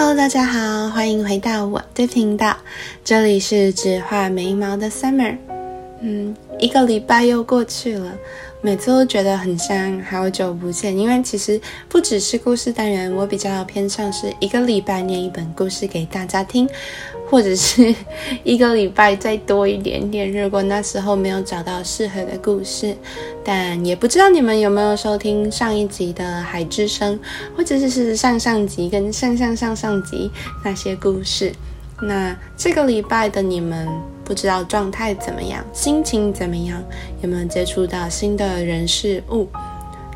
Hello，大家好，欢迎回到我的频道，这里是只画眉毛的 Summer。嗯，一个礼拜又过去了，每次都觉得很像好久不见，因为其实不只是故事单元，我比较偏向是一个礼拜念一本故事给大家听。或者是一个礼拜再多一点点，如果那时候没有找到适合的故事，但也不知道你们有没有收听上一集的《海之声》，或者是上上集跟上上上上集那些故事。那这个礼拜的你们不知道状态怎么样，心情怎么样，有没有接触到新的人事物？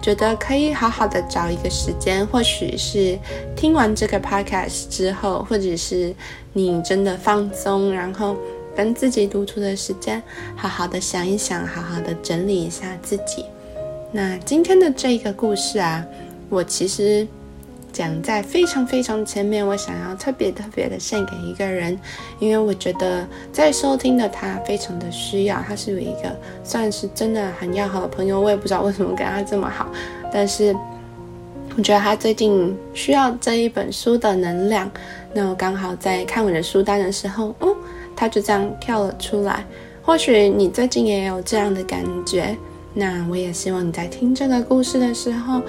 觉得可以好好的找一个时间，或许是听完这个 podcast 之后，或者是你真的放松，然后跟自己独处的时间，好好的想一想，好好的整理一下自己。那今天的这一个故事啊，我其实。讲在非常非常前面，我想要特别特别的献给一个人，因为我觉得在收听的他非常的需要，他是有一个算是真的很要好的朋友，我也不知道为什么跟他这么好，但是我觉得他最近需要这一本书的能量，那我刚好在看我的书单的时候，哦，他就这样跳了出来，或许你最近也有这样的感觉。那我也希望你在听这个故事的时候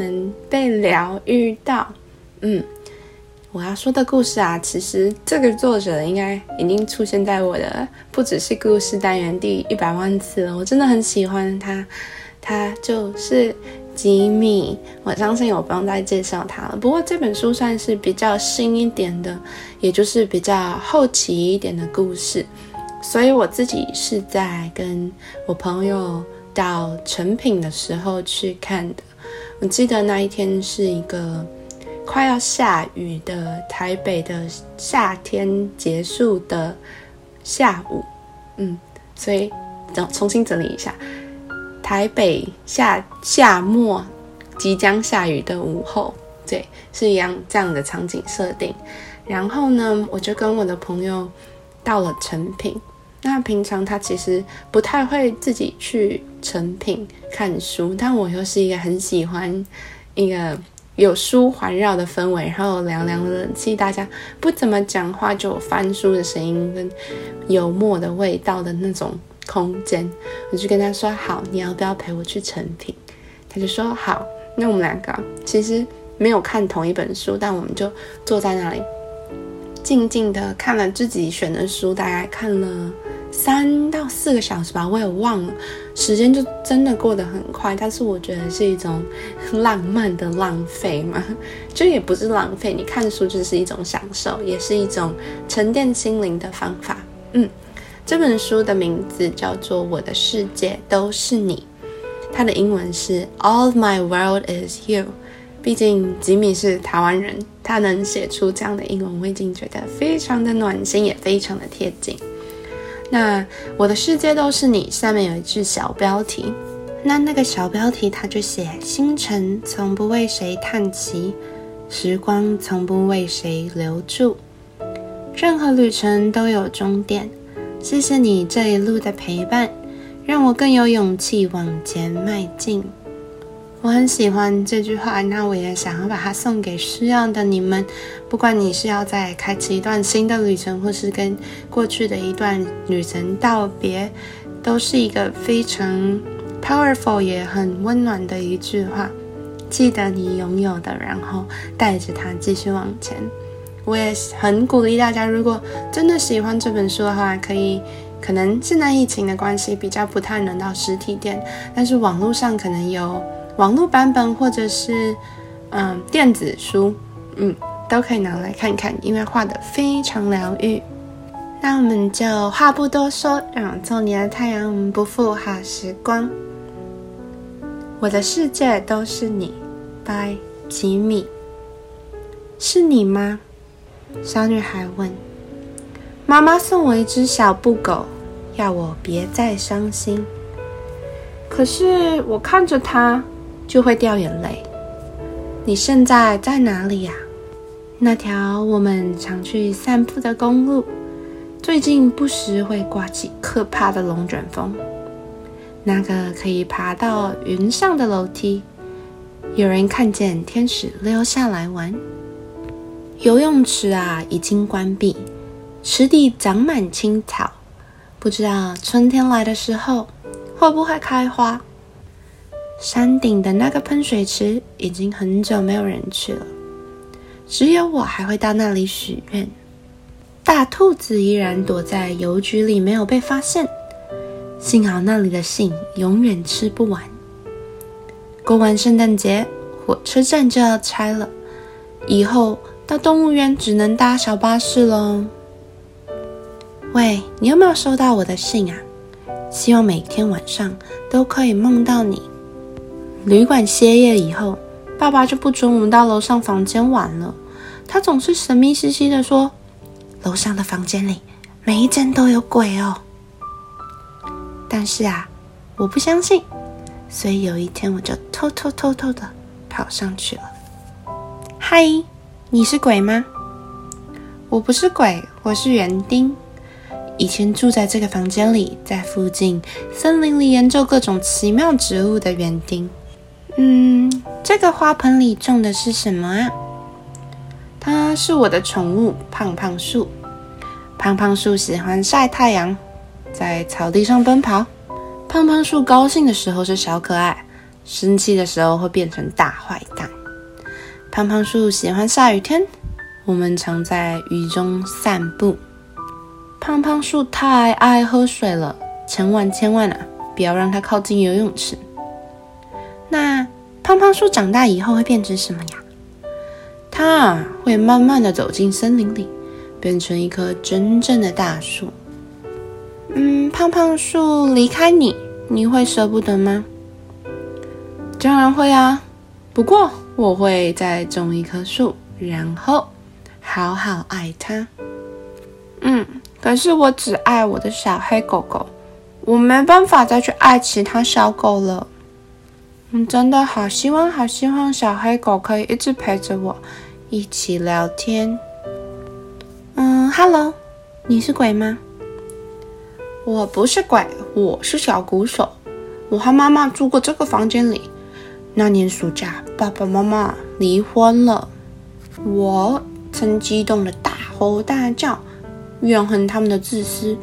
能被疗愈到。嗯，我要说的故事啊，其实这个作者应该已经出现在我的不只是故事单元第一百万次了。我真的很喜欢他，他就是吉米。我相信我不用再介绍他了。不过这本书算是比较新一点的，也就是比较后期一点的故事，所以我自己是在跟我朋友。到成品的时候去看的，我记得那一天是一个快要下雨的台北的夏天结束的下午，嗯，所以重重新整理一下，台北夏夏末即将下雨的午后，对，是一样这样的场景设定。然后呢，我就跟我的朋友到了成品。那平常他其实不太会自己去成品看书，但我又是一个很喜欢一个有书环绕的氛围，然后凉凉的冷气，大家不怎么讲话就有翻书的声音跟油墨的味道的那种空间，我就跟他说好，你要不要陪我去成品？他就说好。那我们两个其实没有看同一本书，但我们就坐在那里静静的看了自己选的书，大概看了。三到四个小时吧，我也忘了，时间就真的过得很快。但是我觉得是一种浪漫的浪费嘛，就也不是浪费。你看书就是一种享受，也是一种沉淀心灵的方法。嗯，这本书的名字叫做《我的世界都是你》，它的英文是 All My World Is You。毕竟吉米是台湾人，他能写出这样的英文，我已经觉得非常的暖心，也非常的贴近。那我的世界都是你。下面有一句小标题，那那个小标题它就写：星辰从不为谁叹息，时光从不为谁留住，任何旅程都有终点。谢谢你这一路的陪伴，让我更有勇气往前迈进。我很喜欢这句话，那我也想要把它送给需要的你们。不管你是要在开启一段新的旅程，或是跟过去的一段旅程道别，都是一个非常 powerful 也很温暖的一句话。记得你拥有的，然后带着它继续往前。我也很鼓励大家，如果真的喜欢这本书的话，可以，可能现在疫情的关系比较不太能到实体店，但是网络上可能有。网络版本或者是嗯电子书，嗯都可以拿来看看，因为画的非常疗愈。那我们就话不多说，让我做你的太阳不负好时光。我的世界都是你，拜吉米。是你吗？小女孩问。妈妈送我一只小布狗，要我别再伤心。可是我看着它。就会掉眼泪。你现在在哪里呀？那条我们常去散步的公路，最近不时会刮起可怕的龙卷风。那个可以爬到云上的楼梯，有人看见天使溜下来玩。游泳池啊已经关闭，池底长满青草，不知道春天来的时候会不会开花。山顶的那个喷水池已经很久没有人去了，只有我还会到那里许愿。大兔子依然躲在邮局里没有被发现，幸好那里的信永远吃不完。过完圣诞节，火车站就要拆了，以后到动物园只能搭小巴士喽。喂，你有没有收到我的信啊？希望每天晚上都可以梦到你。旅馆歇业以后，爸爸就不准我们到楼上房间玩了。他总是神秘兮兮的说：“楼上的房间里每一间都有鬼哦。”但是啊，我不相信，所以有一天我就偷偷偷偷的跑上去了。嗨，你是鬼吗？我不是鬼，我是园丁。以前住在这个房间里，在附近森林里研究各种奇妙植物的园丁。嗯，这个花盆里种的是什么啊？它是我的宠物胖胖树。胖胖树喜欢晒太阳，在草地上奔跑。胖胖树高兴的时候是小可爱，生气的时候会变成大坏蛋。胖胖树喜欢下雨天，我们常在雨中散步。胖胖树太爱喝水了，千万千万啊，不要让它靠近游泳池。那胖胖树长大以后会变成什么呀？它会慢慢的走进森林里，变成一棵真正的大树。嗯，胖胖树离开你，你会舍不得吗？当然会啊，不过我会再种一棵树，然后好好爱它。嗯，可是我只爱我的小黑狗狗，我没办法再去爱其他小狗了。嗯，真的好希望，好希望小黑狗可以一直陪着我，一起聊天。嗯，Hello，你是鬼吗？我不是鬼，我是小鼓手。我和妈妈住过这个房间里。那年暑假，爸爸妈妈离婚了。我曾激动的大吼大叫，怨恨他们的自私。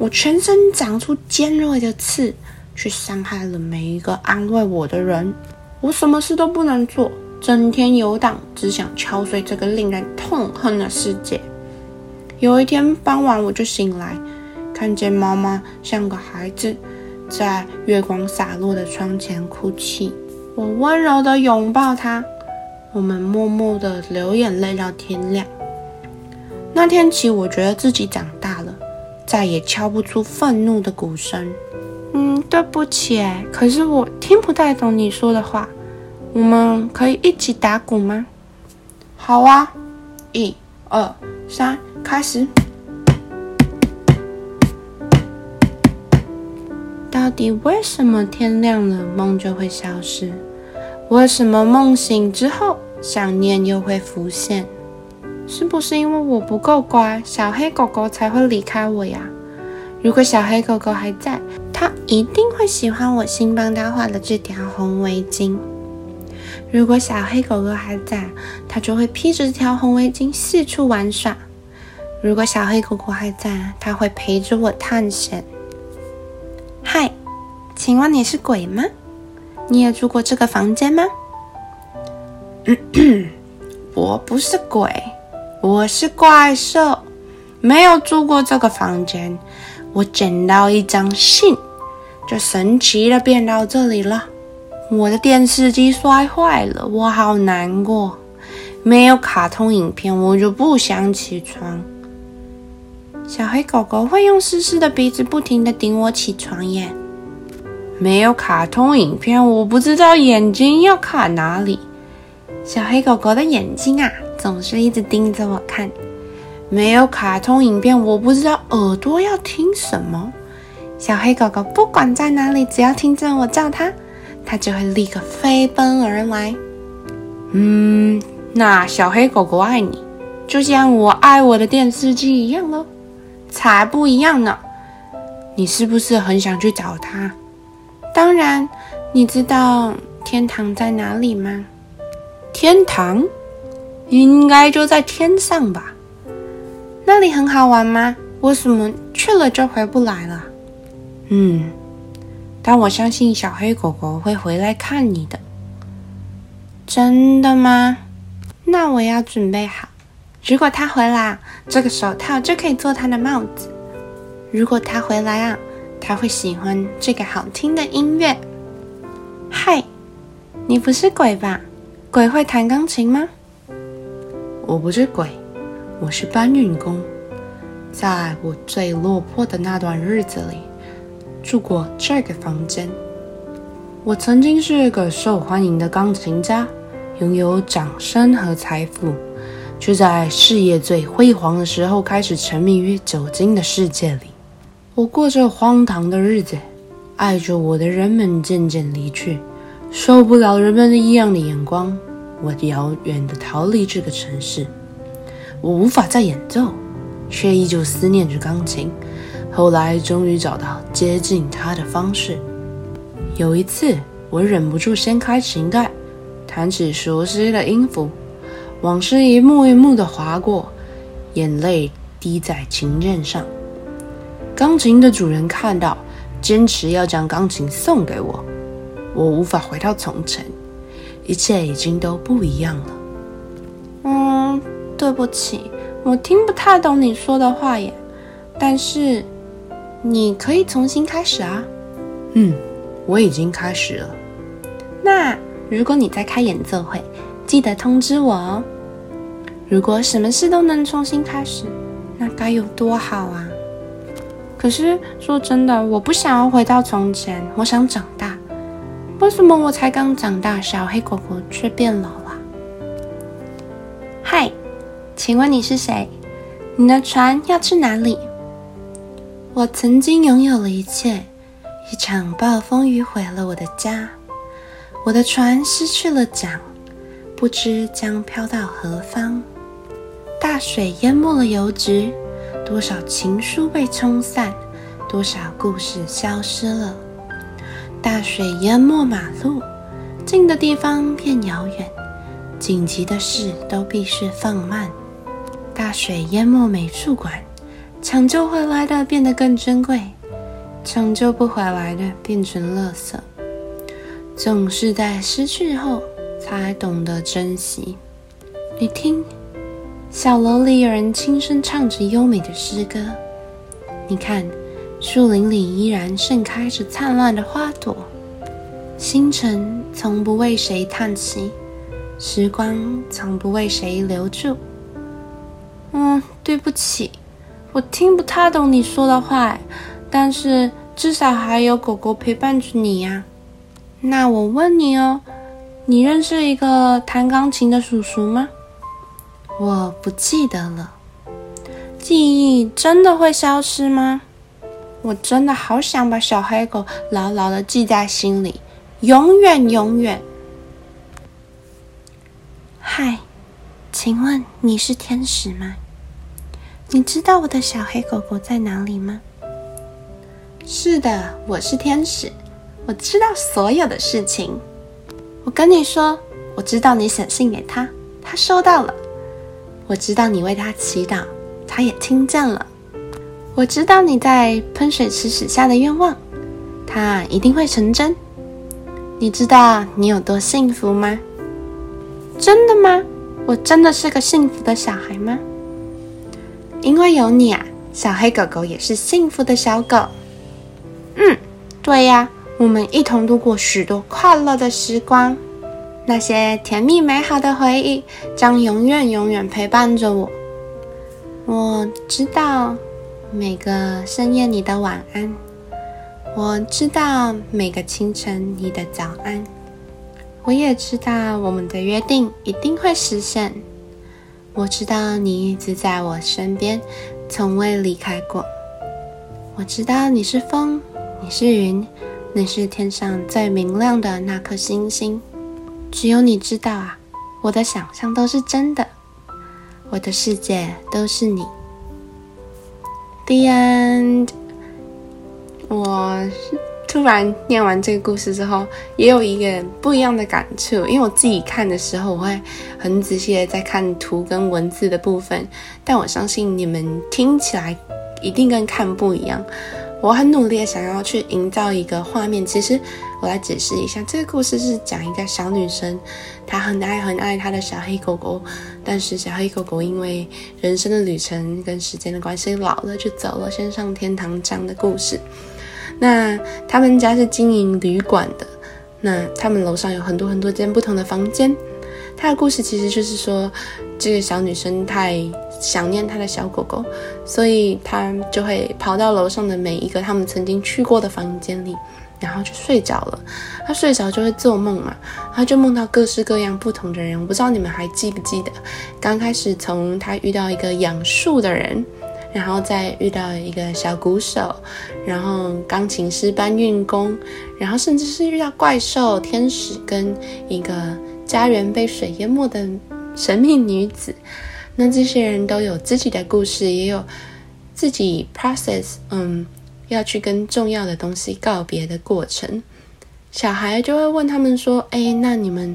我全身长出尖锐的刺。去伤害了每一个安慰我的人，我什么事都不能做，整天游荡，只想敲碎这个令人痛恨的世界。有一天傍晚，我就醒来，看见妈妈像个孩子，在月光洒落的窗前哭泣。我温柔地拥抱她，我们默默地流眼泪到天亮。那天起，我觉得自己长大了，再也敲不出愤怒的鼓声。嗯，对不起，可是我听不太懂你说的话。我们可以一起打鼓吗？好啊，一、二、三，开始。到底为什么天亮了梦就会消失？为什么梦醒之后想念又会浮现？是不是因为我不够乖，小黑狗狗才会离开我呀？如果小黑狗狗还在，他一定会喜欢我新帮他画的这条红围巾。如果小黑狗狗还在，它就会披着这条红围巾四处玩耍。如果小黑狗狗还在，它会陪着我探险。嗨，请问你是鬼吗？你也住过这个房间吗？我不是鬼，我是怪兽，没有住过这个房间。我捡到一张信，就神奇的变到这里了。我的电视机摔坏了，我好难过。没有卡通影片，我就不想起床。小黑狗狗会用湿湿的鼻子不停的顶我起床耶。没有卡通影片，我不知道眼睛要卡哪里。小黑狗狗的眼睛啊，总是一直盯着我看。没有卡通影片，我不知道耳朵要听什么。小黑狗狗不管在哪里，只要听见我叫它，它就会立刻飞奔而来。嗯，那小黑狗狗爱你，就像我爱我的电视机一样喽？才不一样呢！你是不是很想去找它？当然，你知道天堂在哪里吗？天堂。应该就在天上吧？那里很好玩吗？为什么去了就回不来了？嗯，但我相信小黑狗狗会回来看你的。真的吗？那我要准备好。如果他回来，这个手套就可以做他的帽子。如果他回来啊，他会喜欢这个好听的音乐。嗨，你不是鬼吧？鬼会弹钢琴吗？我不是鬼，我是搬运工。在我最落魄的那段日子里，住过这个房间。我曾经是个受欢迎的钢琴家，拥有掌声和财富。却在事业最辉煌的时候开始沉迷于酒精的世界里。我过着荒唐的日子，爱着我的人们渐渐离去，受不了人们的异样的眼光，我遥远地逃离这个城市。我无法再演奏，却依旧思念着钢琴。后来终于找到接近他的方式。有一次，我忍不住掀开琴盖，弹起熟悉的音符。往事一幕一幕的划过，眼泪滴在琴键上。钢琴的主人看到，坚持要将钢琴送给我。我无法回到从前，一切已经都不一样了。嗯，对不起，我听不太懂你说的话耶。但是，你可以重新开始啊。嗯，我已经开始了。那如果你在开演奏会，记得通知我哦。如果什么事都能重新开始，那该有多好啊！可是说真的，我不想要回到从前，我想长大。为什么我才刚长大，小黑狗狗却变老了？嗨，请问你是谁？你的船要去哪里？我曾经拥有了一切，一场暴风雨毁了我的家，我的船失去了桨，不知将飘到何方。大水淹没了邮局，多少情书被冲散，多少故事消失了。大水淹没马路，近的地方变遥远，紧急的事都必须放慢。大水淹没美术馆，抢救回来的变得更珍贵，抢救不回来的变成垃圾。总是在失去后才懂得珍惜。你听。小楼里有人轻声唱着优美的诗歌。你看，树林里依然盛开着灿烂的花朵。星辰从不为谁叹息，时光从不为谁留住。嗯，对不起，我听不太懂你说的话，但是至少还有狗狗陪伴着你呀。那我问你哦，你认识一个弹钢琴的叔叔吗？我不记得了，记忆真的会消失吗？我真的好想把小黑狗牢牢的记在心里，永远永远。嗨，请问你是天使吗？你知道我的小黑狗狗在哪里吗？是的，我是天使，我知道所有的事情。我跟你说，我知道你写信给他，他收到了。我知道你为他祈祷，他也听见了。我知道你在喷水池许下的愿望，他一定会成真。你知道你有多幸福吗？真的吗？我真的是个幸福的小孩吗？因为有你啊，小黑狗狗也是幸福的小狗。嗯，对呀，我们一同度过许多快乐的时光。那些甜蜜美好的回忆将永远永远陪伴着我。我知道每个深夜你的晚安，我知道每个清晨你的早安，我也知道我们的约定一定会实现。我知道你一直在我身边，从未离开过。我知道你是风，你是云，你是天上最明亮的那颗星星。只有你知道啊，我的想象都是真的，我的世界都是你。The end。我是突然念完这个故事之后，也有一个不一样的感触。因为我自己看的时候，我会很仔细的在看图跟文字的部分，但我相信你们听起来一定跟看不一样。我很努力的想要去营造一个画面。其实我来解释一下，这个故事是讲一个小女生，她很爱很爱她的小黑狗狗，但是小黑狗狗因为人生的旅程跟时间的关系老了就走了，先上天堂这样的故事。那他们家是经营旅馆的，那他们楼上有很多很多间不同的房间。他的故事其实就是说，这个小女生太想念她的小狗狗，所以她就会跑到楼上的每一个他们曾经去过的房间里，然后就睡着了。她睡着就会做梦嘛，她就梦到各式各样不同的人。我不知道你们还记不记得，刚开始从她遇到一个养树的人，然后再遇到一个小鼓手，然后钢琴师搬运工，然后甚至是遇到怪兽、天使跟一个。家园被水淹没的神秘女子，那这些人都有自己的故事，也有自己 process，嗯，要去跟重要的东西告别的过程。小孩就会问他们说：“哎，那你们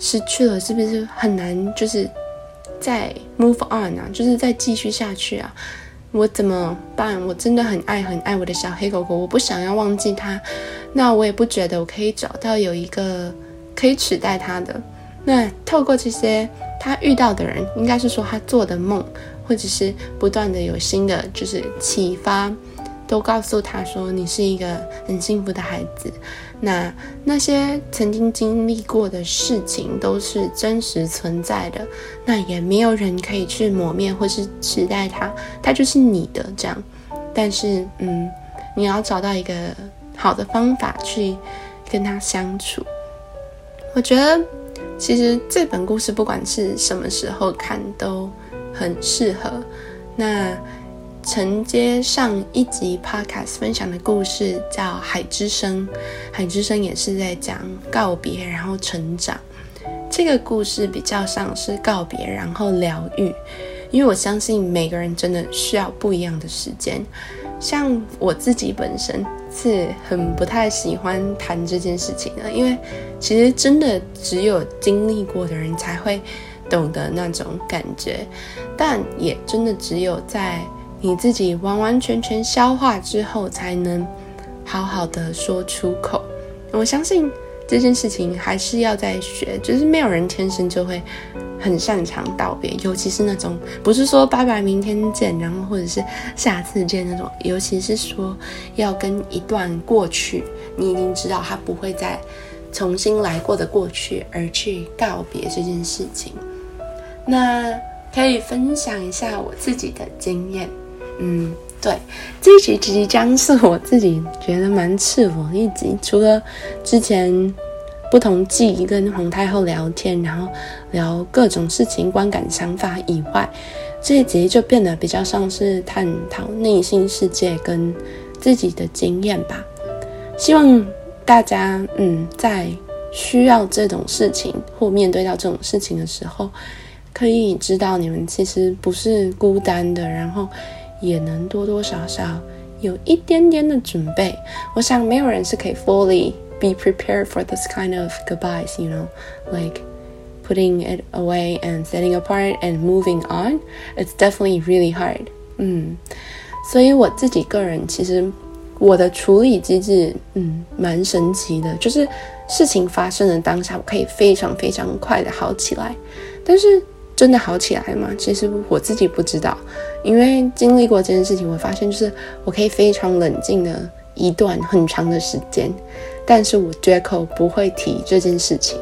失去了，是不是很难，就是再 move on 啊，就是再继续下去啊？我怎么办？我真的很爱很爱我的小黑狗狗，我不想要忘记它。那我也不觉得我可以找到有一个。”可以取代它的。那透过这些他遇到的人，应该是说他做的梦，或者是不断的有新的就是启发，都告诉他说你是一个很幸福的孩子。那那些曾经经历过的事情都是真实存在的，那也没有人可以去抹灭或是取代它，它就是你的这样。但是，嗯，你要找到一个好的方法去跟他相处。我觉得，其实这本故事不管是什么时候看都很适合。那承接上一集 podcast 分享的故事叫《海之声》，《海之声》也是在讲告别然后成长。这个故事比较像是告别然后疗愈，因为我相信每个人真的需要不一样的时间。像我自己本身是很不太喜欢谈这件事情的，因为其实真的只有经历过的人才会懂得那种感觉，但也真的只有在你自己完完全全消化之后，才能好好的说出口。我相信。这件事情还是要再学，就是没有人天生就会很擅长道别，尤其是那种不是说拜拜明天见，然后或者是下次见那种，尤其是说要跟一段过去，你已经知道他不会再重新来过的过去而去告别这件事情。那可以分享一下我自己的经验，嗯，对，这一集即将是我自己觉得蛮赤裸的一集，除了之前。不同季跟皇太后聊天，然后聊各种事情、观感、想法以外，这一集就变得比较像是探讨内心世界跟自己的经验吧。希望大家，嗯，在需要这种事情或面对到这种事情的时候，可以知道你们其实不是孤单的，然后也能多多少少有一点点的准备。我想没有人是可以 fully。be prepared for this kind of goodbyes, you know, like putting it away and setting apart and moving on. It's definitely really hard. 嗯，所以我自己个人其实我的处理机制，嗯，蛮神奇的，就是事情发生的当下，我可以非常非常快的好起来。但是 真的好起来吗？其实我自己不知道，因为经历过这件事情，我发现就是我可以非常冷静的一段很长的时间。但是我绝口不会提这件事情，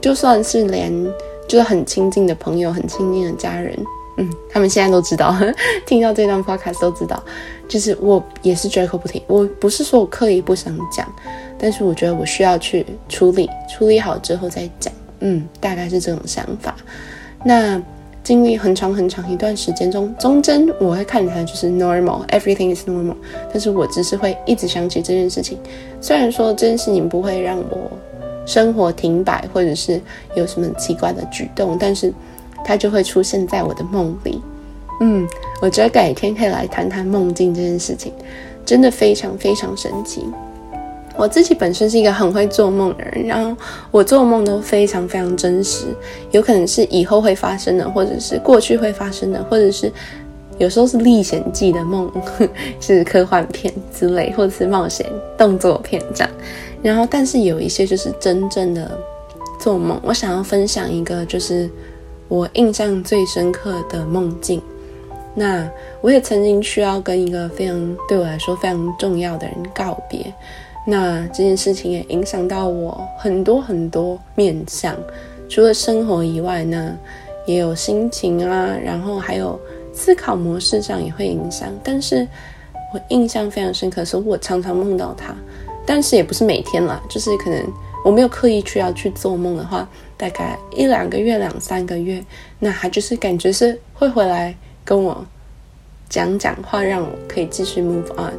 就算是连就是很亲近的朋友、很亲近的家人，嗯，他们现在都知道，听到这段 podcast 都知道，就是我也是绝口不提。我不是说我刻意不想讲，但是我觉得我需要去处理，处理好之后再讲，嗯，大概是这种想法。那。经历很长很长一段时间中，中间我会看起来就是 normal，everything is normal，但是我只是会一直想起这件事情。虽然说这件事情不会让我生活停摆，或者是有什么奇怪的举动，但是它就会出现在我的梦里。嗯，我觉得改天可以来谈谈梦境这件事情，真的非常非常神奇。我自己本身是一个很会做梦的人，然后我做梦都非常非常真实，有可能是以后会发生的，或者是过去会发生的，或者是有时候是历险记的梦，是科幻片之类，或者是冒险动作片这样。然后，但是有一些就是真正的做梦。我想要分享一个，就是我印象最深刻的梦境。那我也曾经需要跟一个非常对我来说非常重要的人告别。那这件事情也影响到我很多很多面向，除了生活以外呢，也有心情啊，然后还有思考模式上也会影响。但是我印象非常深刻，是我常常梦到他，但是也不是每天啦，就是可能我没有刻意去要去做梦的话，大概一两个月、两三个月，那他就是感觉是会回来跟我讲讲话，让我可以继续 move on。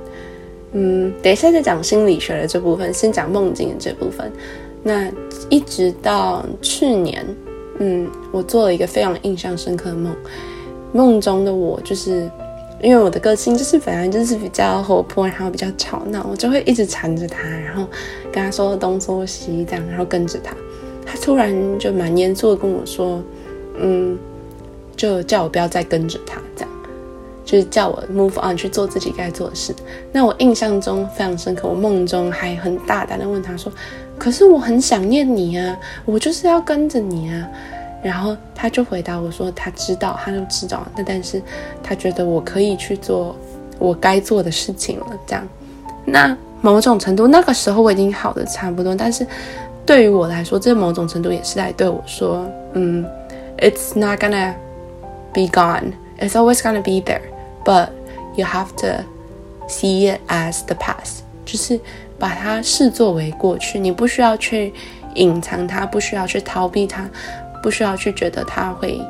嗯，等一下再讲心理学的这部分，先讲梦境的这部分。那一直到去年，嗯，我做了一个非常印象深刻的梦。梦中的我，就是因为我的个性就是本来就是比较活泼，然后比较吵闹，我就会一直缠着他，然后跟他说东说西这样，然后跟着他。他突然就蛮严肃的跟我说，嗯，就叫我不要再跟着他这样。就是叫我 move on 去做自己该做的事。那我印象中非常深刻，我梦中还很大胆的问他说：“可是我很想念你啊，我就是要跟着你啊。”然后他就回答我说：“他知道，他就知道。那但是他觉得我可以去做我该做的事情了。这样，那某种程度那个时候我已经好的差不多，但是对于我来说，这某种程度也是在对我说：嗯，it's not gonna be gone. It's always gonna be there.” But you have to see it as the past，就是把它视作为过去。你不需要去隐藏它，不需要去逃避它，不需要去觉得它会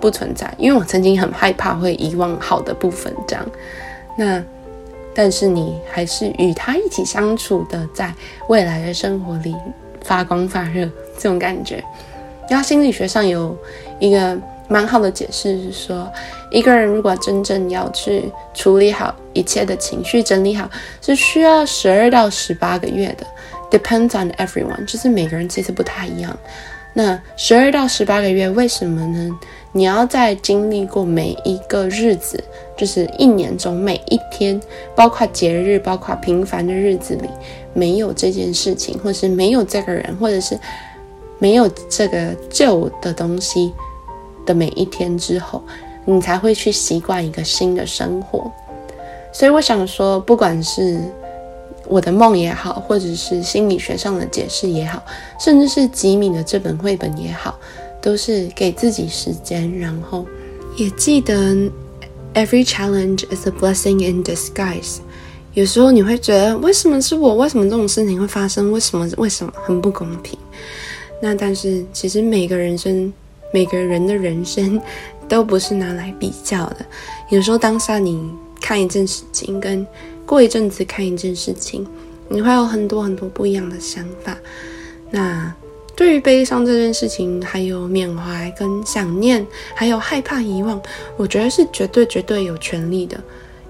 不存在。因为我曾经很害怕会遗忘好的部分，这样。那但是你还是与它一起相处的，在未来的生活里发光发热，这种感觉。然后心理学上有一个。蛮好的解释是说，一个人如果真正要去处理好一切的情绪，整理好，是需要十二到十八个月的，depends on everyone，就是每个人其实不太一样。那十二到十八个月为什么呢？你要在经历过每一个日子，就是一年中每一天，包括节日，包括平凡的日子里，没有这件事情，或是没有这个人，或者是没有这个旧的东西。的每一天之后，你才会去习惯一个新的生活。所以我想说，不管是我的梦也好，或者是心理学上的解释也好，甚至是吉米的这本绘本也好，都是给自己时间，然后也记得 every challenge is a blessing in disguise。有时候你会觉得，为什么是我？为什么这种事情会发生？为什么？为什么很不公平？那但是其实每个人生。每个人的人生都不是拿来比较的。有时候当下你看一件事情，跟过一阵子看一件事情，你会有很多很多不一样的想法。那对于悲伤这件事情，还有缅怀跟想念，还有害怕遗忘，我觉得是绝对绝对有权利的，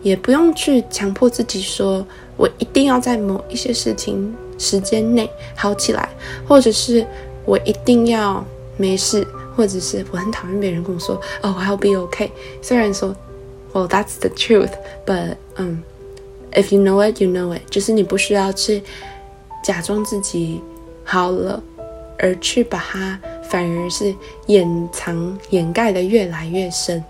也不用去强迫自己说，我一定要在某一些事情时间内好起来，或者是我一定要没事。或者是我很讨厌别人跟我说哦，I'll be okay。虽然说，Well that's the truth，but 嗯，if you know it，you know it，就是你不需要去假装自己好了，而去把它反而是掩藏、掩盖的越来越深。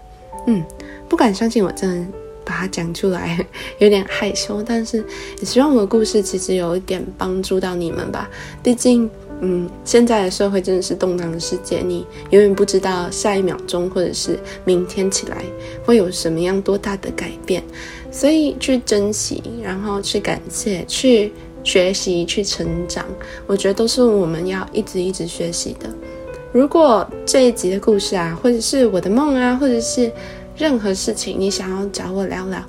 嗯，不敢相信我真的把它讲出来，有点害羞，但是也希望我的故事其实有一点帮助到你们吧。毕竟。嗯，现在的社会真的是动荡的世界，你永远不知道下一秒钟或者是明天起来会有什么样多大的改变，所以去珍惜，然后去感谢，去学习，去成长，我觉得都是我们要一直一直学习的。如果这一集的故事啊，或者是我的梦啊，或者是任何事情，你想要找我聊聊。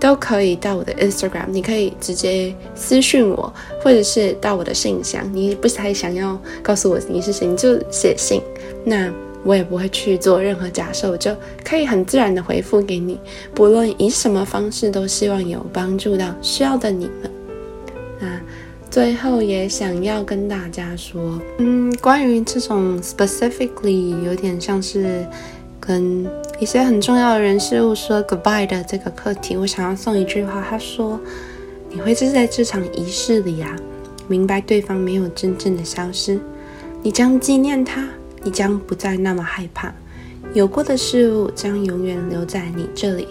都可以到我的 Instagram，你可以直接私信我，或者是到我的信箱。你不太想要告诉我你是谁，你就写信，那我也不会去做任何假设，我就可以很自然的回复给你。不论以什么方式，都希望有帮助到需要的你们。那最后也想要跟大家说，嗯，关于这种 specifically 有点像是跟一些很重要的人事物说 goodbye 的这个课题，我想要送一句话，他说：“你会是在这场仪式里啊，明白对方没有真正的消失，你将纪念他，你将不再那么害怕，有过的事物将永远留在你这里。”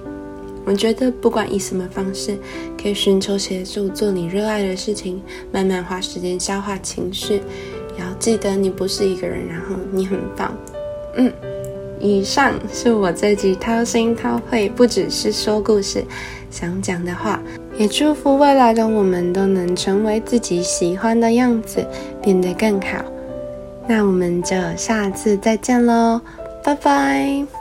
我觉得不管以什么方式，可以寻求协助，做你热爱的事情，慢慢花时间消化情绪，也要记得你不是一个人，然后你很棒。嗯，以上是我这集掏心掏肺，不只是说故事，想讲的话，也祝福未来的我们都能成为自己喜欢的样子，变得更好。那我们就下次再见喽，拜拜。